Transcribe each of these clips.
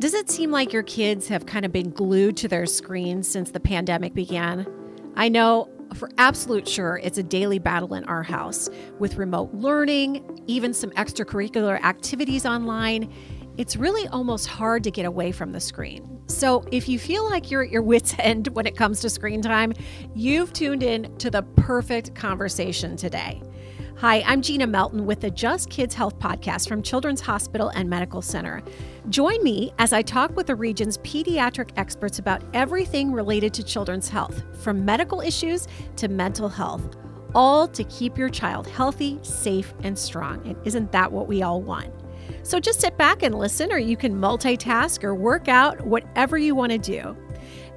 Does it seem like your kids have kind of been glued to their screens since the pandemic began? I know for absolute sure it's a daily battle in our house with remote learning, even some extracurricular activities online. It's really almost hard to get away from the screen. So, if you feel like you're at your wits' end when it comes to screen time, you've tuned in to the perfect conversation today. Hi, I'm Gina Melton with the Just Kids Health podcast from Children's Hospital and Medical Center. Join me as I talk with the region's pediatric experts about everything related to children's health, from medical issues to mental health, all to keep your child healthy, safe, and strong. And isn't that what we all want? So just sit back and listen, or you can multitask or work out, whatever you want to do.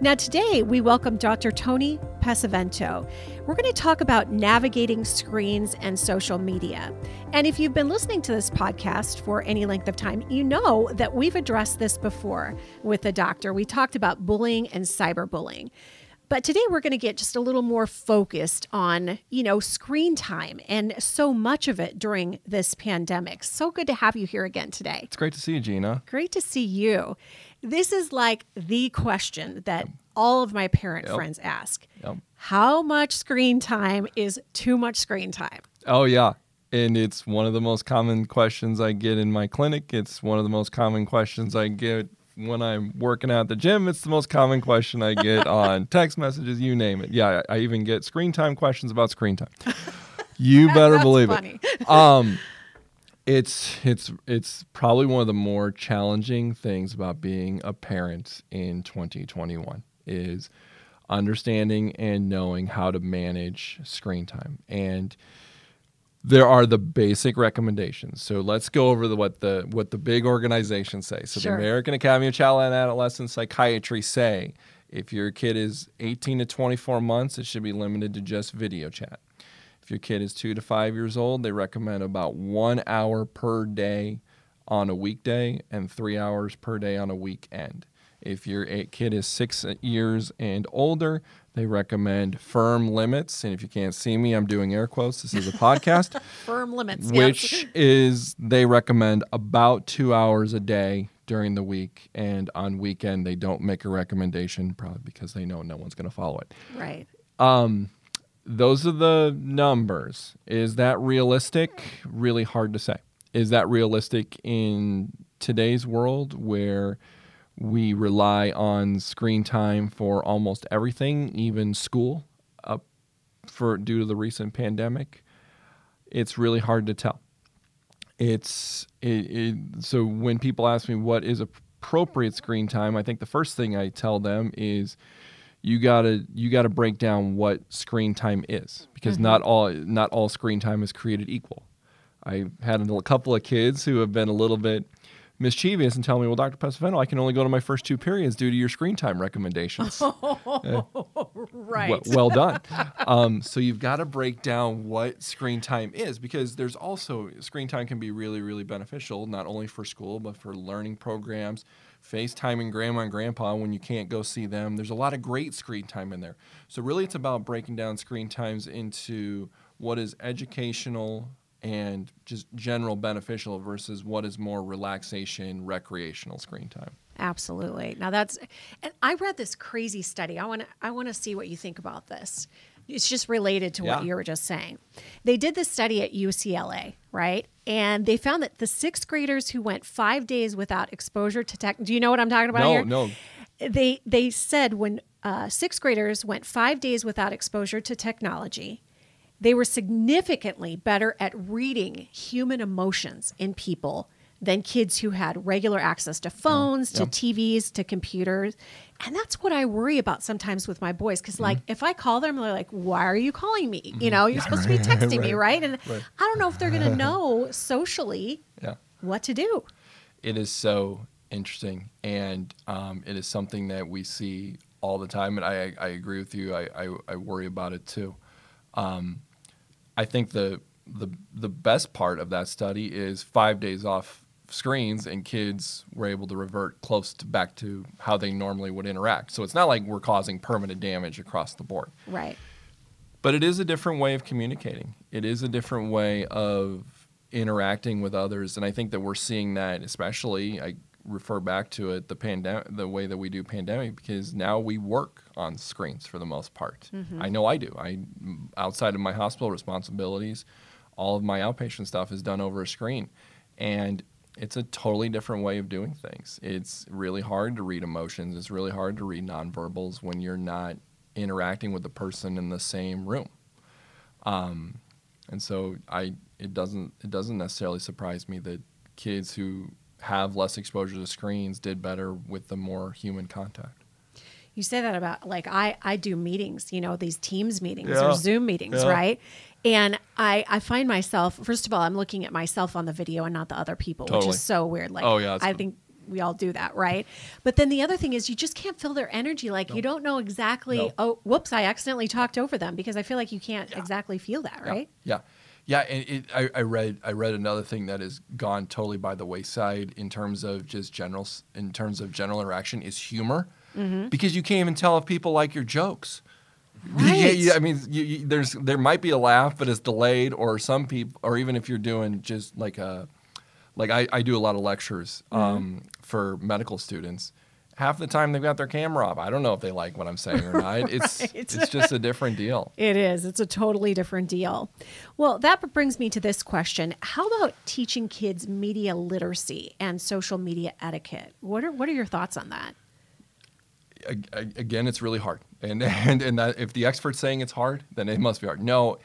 Now, today we welcome Dr. Tony Pesavento. We're going to talk about navigating screens and social media. And if you've been listening to this podcast for any length of time, you know that we've addressed this before with the doctor. We talked about bullying and cyberbullying. But today we're going to get just a little more focused on, you know, screen time and so much of it during this pandemic. So good to have you here again today. It's great to see you, Gina. Great to see you. This is like the question that all of my parent yep. friends ask. Yep. How much screen time is too much screen time? Oh, yeah. And it's one of the most common questions I get in my clinic. It's one of the most common questions I get when I'm working at the gym, it's the most common question I get on text messages, you name it. Yeah, I, I even get screen time questions about screen time. You better believe funny. it. Um, it's it's it's probably one of the more challenging things about being a parent in 2021 is understanding and knowing how to manage screen time and there are the basic recommendations. So let's go over the, what the what the big organizations say. So sure. the American Academy of Child and Adolescent Psychiatry say if your kid is 18 to 24 months, it should be limited to just video chat. If your kid is 2 to 5 years old, they recommend about 1 hour per day on a weekday and 3 hours per day on a weekend. If your kid is 6 years and older, they recommend firm limits. And if you can't see me, I'm doing air quotes. This is a podcast. firm limits. Which is, they recommend about two hours a day during the week. And on weekend, they don't make a recommendation, probably because they know no one's going to follow it. Right. Um, those are the numbers. Is that realistic? Really hard to say. Is that realistic in today's world where we rely on screen time for almost everything, even school, up for due to the recent pandemic. It's really hard to tell. It's it, it, so when people ask me what is appropriate screen time, I think the first thing I tell them is you gotta you gotta break down what screen time is because mm-hmm. not all not all screen time is created equal. I had a couple of kids who have been a little bit mischievous and tell me, well, Dr. Pesavento, I can only go to my first two periods due to your screen time recommendations. uh, right. W- well done. um, so you've got to break down what screen time is because there's also screen time can be really, really beneficial, not only for school, but for learning programs. FaceTiming grandma and grandpa when you can't go see them. There's a lot of great screen time in there. So, really, it's about breaking down screen times into what is educational, and just general beneficial versus what is more relaxation, recreational screen time. Absolutely. Now that's and I read this crazy study. I want to I want to see what you think about this. It's just related to what you were just saying. They did this study at UCLA, right? And they found that the sixth graders who went five days without exposure to tech. Do you know what I'm talking about no, here? No, They they said when uh, sixth graders went five days without exposure to technology, they were significantly better at reading human emotions in people than kids who had regular access to phones, to TVs, to computers. And that's what I worry about sometimes with my boys. Because, like, mm-hmm. if I call them, they're like, why are you calling me? Mm-hmm. You know, you're supposed to be texting right. me, right? And right. I don't know if they're going to know socially yeah. what to do. It is so interesting. And um, it is something that we see all the time. And I, I agree with you. I, I, I worry about it too. Um, I think the the the best part of that study is five days off screens and kids were able to revert close to back to how they normally would interact. So it's not like we're causing permanent damage across the board. Right. But it is a different way of communicating. It is a different way of interacting with others and I think that we're seeing that especially I refer back to it the pandemic, the way that we do pandemic, because now we work on screens for the most part. Mm-hmm. I know I do. I outside of my hospital responsibilities, all of my outpatient stuff is done over a screen, and it's a totally different way of doing things. It's really hard to read emotions. It's really hard to read nonverbals when you're not interacting with the person in the same room. Um, and so I it doesn't it doesn't necessarily surprise me that kids who have less exposure to screens did better with the more human contact. You say that about like I I do meetings, you know, these Teams meetings Yeah. or Zoom meetings, Yeah. right? And I I find myself first of all, I'm looking at myself on the video and not the other people, which is so weird. Like Oh, yeah, I think we all do that, right? But then the other thing is you just can't feel their energy. Like you don't know exactly, No. oh, whoops, I accidentally talked over them because I feel like you can't exactly feel that, right? Yeah, yeah. And it, I, I read I read another thing that has gone totally by the wayside in terms of just general in terms of general interaction is humor, Mm-hmm. because you can't even tell if people like your jokes. Right. Yeah, yeah, I mean, you, you, there's there might be a laugh, but it's delayed, or some people, or even if you're doing just like a, like I, I do a lot of lectures Mm-hmm. um, for medical students. Half the time they've got their camera off. I don't know if they like what I'm saying or not. It's Right. it's just a different deal. It is. It's a totally different deal. Well, that brings me to this question. How about teaching kids media literacy and social media etiquette? What are what are your thoughts on that? Again, it's really hard. And and and that if the expert's saying it's hard, then it must be hard. No,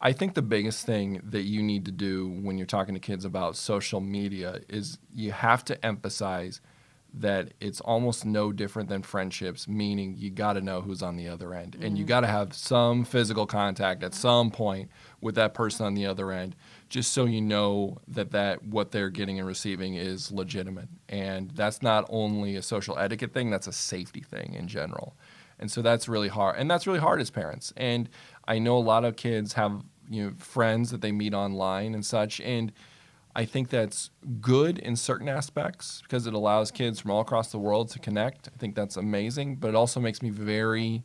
I think the biggest thing that you need to do when you're talking to kids about social media is you have to emphasize that it's almost no different than friendships, meaning you got to know who's on the other end. And you mm-hmm. got to have some physical contact at some point with that person on the other end just so you know that that what they're getting and receiving is legitimate. And that's not only a social etiquette thing, that's a safety thing in general. And so that's really hard. And that's really hard as parents. And I know a lot of kids have, you know, friends that they meet online and such and I think that's good in certain aspects because it allows kids from all across the world to connect. I think that's amazing, but it also makes me very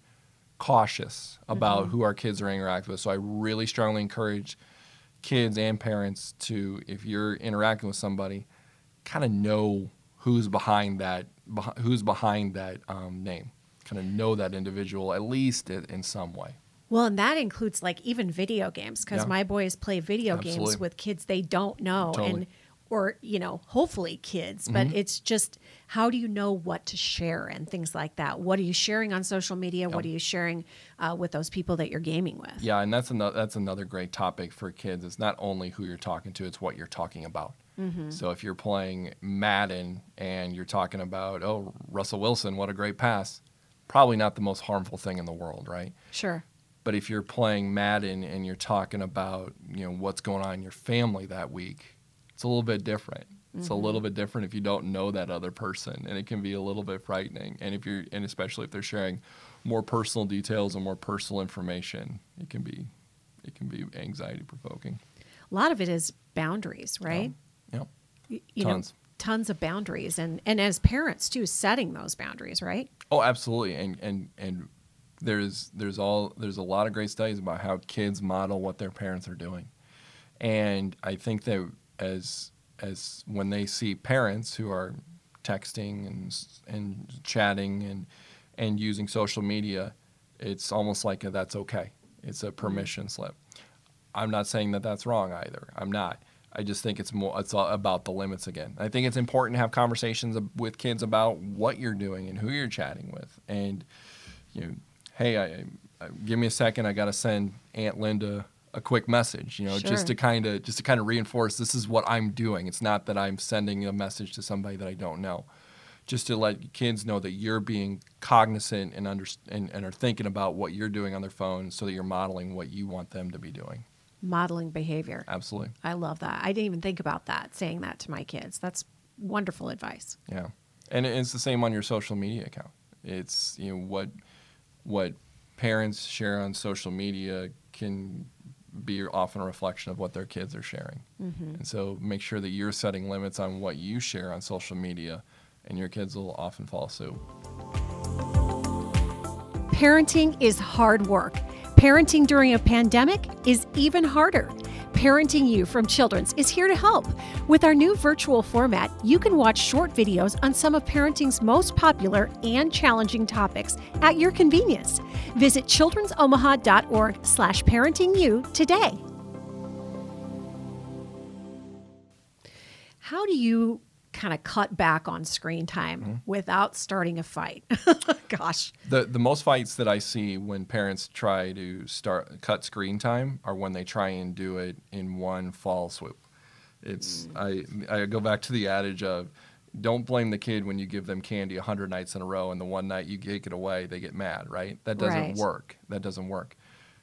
cautious about who our kids are interacting with. So I really strongly encourage kids and parents to, if you're interacting with somebody, kind of know who's behind that, who's behind that um, name. Kind of know that individual at least in some way. Well, and that includes like even video games because Yeah. my boys play video Absolutely. games with kids they don't know Totally. and or you know hopefully kids but Mm-hmm. it's just how do you know what to share and things like that what are you sharing on social media what are you sharing uh, with those people that you're gaming with Yeah, and that's another that's another great topic for kids. It's not only who you're talking to; it's what you're talking about. So if you're playing Madden and you're talking about, oh, Russell Wilson, what a great pass, probably not the most harmful thing in the world, right? sure But if you're playing Madden and you're talking about, you know, what's going on in your family that week, it's a little bit different. It's a little mm-hmm. bit different if you don't know that other person, and it can be a little bit frightening. And if you're, and especially if they're sharing more personal details and more personal information, it can be, it can be anxiety provoking. a lot of it is boundaries right Yeah. Y- you Tons. know tons of boundaries and and as parents too setting those boundaries right Oh, absolutely. And and and there's there's all there's a lot of great studies about how kids model what their parents are doing. And I think that as as when they see parents who are texting and and chatting and and using social media, it's almost like a, that's okay. It's a permission mm-hmm. slip. I'm not saying that that's wrong either. I'm not. I just think it's more it's all about the limits again. I think it's important to have conversations with kids about what you're doing and who you're chatting with. And you know, hey, I, I give me a second. I got to send Aunt Linda a quick message. You know, Sure. just to kind of just to kind of reinforce this is what I'm doing. It's not that I'm sending a message to somebody that I don't know. Just to let kids know that you're being cognizant and under and, and are thinking about what you're doing on their phone, so that you're modeling what you want them to be doing. modeling behavior Absolutely. i love that i didn't even think about that saying that to my kids that's wonderful advice Yeah, and it's the same on your social media account. It's you know what what parents share on social media can be often a reflection of what their kids are sharing, mm-hmm. and so make sure that you're setting limits on what you share on social media, and your kids will often follow suit. Parenting is hard work. Parenting during a pandemic is even harder. Parenting You from Children's is here to help. With our new virtual format, you can watch short videos on some of parenting's most popular and challenging topics at your convenience. Visit children'somaha.org slash parentingyou today. How do you kind of cut back on screen time Mm-hmm. without starting a fight? Gosh. The the most fights that I see when parents try to start cut screen time are when they try and do it in one fall swoop. It's I I go back to the adage of don't blame the kid when you give them candy 100 nights in a row and the one night you take it away they get mad, right? That doesn't Right. work. That doesn't work.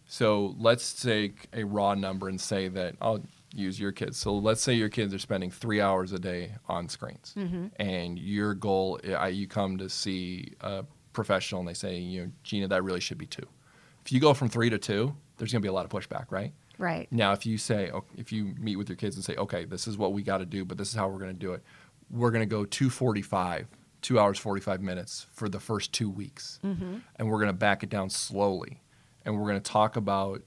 So let's take a raw number and say that I'll use your kids. So let's say your kids are spending three hours a day on screens, mm-hmm. and your goal, I, you come to see a professional and they say, you know, Gina, that really should be two. If you go from three to two, there's going to be a lot of pushback, right? Right. Now, if you say, if you meet with your kids and say, okay, this is what we got to do, but this is how we're going to do it, we're going to go 245, two hours, 45 minutes for the first two weeks. Mm-hmm. And we're going to back it down slowly. And we're going to talk about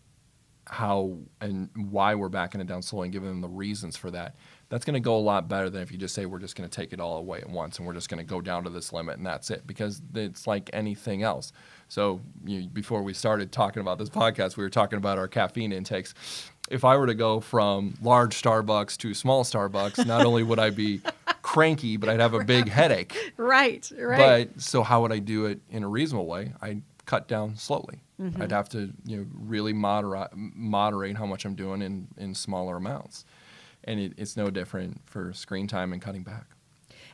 how and why we're backing it down slowly and giving them the reasons for that. That's going to go a lot better than if you just say, we're just going to take it all away at once and we're just going to go down to this limit and that's it. Because it's like anything else. So you, before we started talking about this podcast, we were talking about our caffeine intakes. If I were to go from large Starbucks to small Starbucks, not only would I be cranky, but I'd have a big headache. Right. Right. But so how would I do it in a reasonable way? I'd cut down slowly. Mm-hmm. I'd have to you know really moderate moderate how much I'm doing in in smaller amounts, and it, it's no different for screen time and cutting back.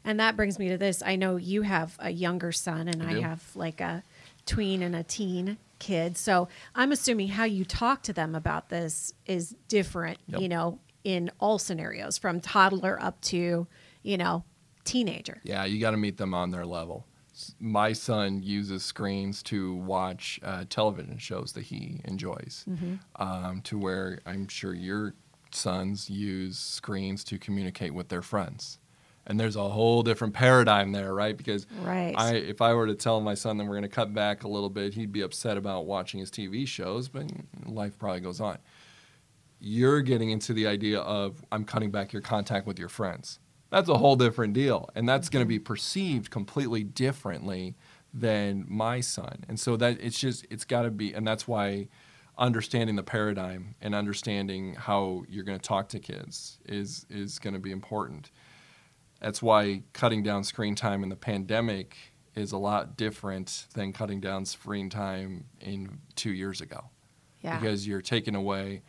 And that brings me to this. I know you have a younger son, and I I have like a tween and a teen kid. So I'm assuming how you talk to them about this is different, Yep. you know, in all scenarios from toddler up to, you know, teenager. Yeah, you got to meet them on their level. My son uses screens to watch uh, television shows that he enjoys, um, to where I'm sure your sons use screens to communicate with their friends. And there's a whole different paradigm there, right? Because Right. I, if I were to tell my son that we're going to cut back a little bit, he'd be upset about watching his TV shows, but life probably goes on. You're getting into the idea of I'm cutting back your contact with your friends. That's a whole different deal, and that's going to be perceived completely differently than my son. And so that it's just it's got to be, and that's why understanding the paradigm and understanding how you're going to talk to kids is is going to be important. That's why cutting down screen time in the pandemic is a lot different than cutting down screen time in two years ago. Yeah. Because you're taking away,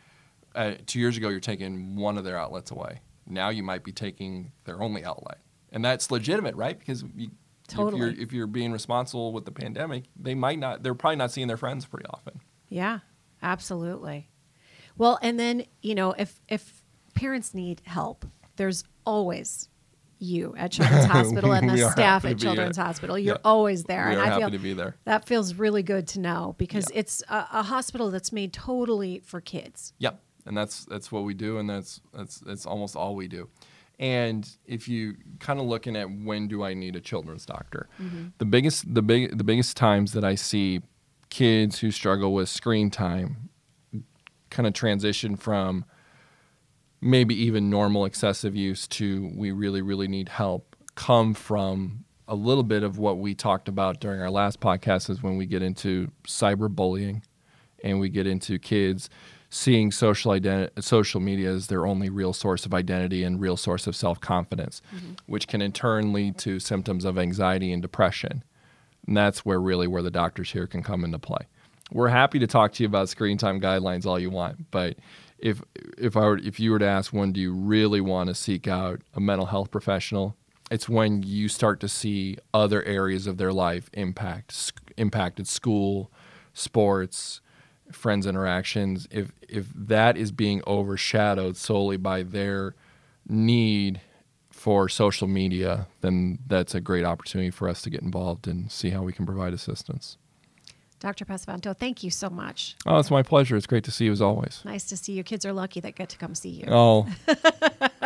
uh, two years ago, you're taking one of their outlets away. Now you might be taking their only outlet. And that's legitimate, right? Because you, if, you're, if you're being responsible with the pandemic, they might not, they're probably not seeing their friends pretty often. Yeah, absolutely. Well, and then, you know, if if parents need help, there's always you at Children's Hospital and the staff at Children's there. Hospital. You're always there. We and I happy feel to be there. that feels really good to know because it's a, a hospital that's made totally for kids. Yep, and that's that's what we do, and that's that's that's almost all we do. And if you kind of looking at when do I need a children's doctor, mm-hmm. the biggest the big the biggest times that I see kids who struggle with screen time kind of transition from maybe even normal excessive use to we really really need help come from a little bit of what we talked about during our last podcast is when we get into cyberbullying and we get into kids seeing social identi- social media as their only real source of identity and real source of self-confidence mm-hmm. which can in turn lead to symptoms of anxiety and depression. And that's where really where the doctors here can come into play. We're happy to talk to you about screen time guidelines all you want but if if I were if you were to ask when do you really want to seek out a mental health professional? It's when you start to see other areas of their life impact sc- impacted school sports friends interactions if if that is being overshadowed solely by their need for social media then that's a great opportunity for us to get involved and see how we can provide assistance Dr. Pesavento, thank you so much. oh it's my pleasure it's great to see you as always Nice to see you. Kids are lucky that get to come see you. oh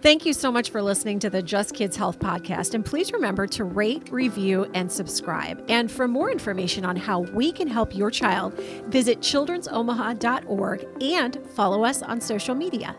Thank you so much for listening to the Just Kids Health podcast. And please remember to rate, review, and subscribe. And for more information on how we can help your child, visit children'somaha.org and follow us on social media.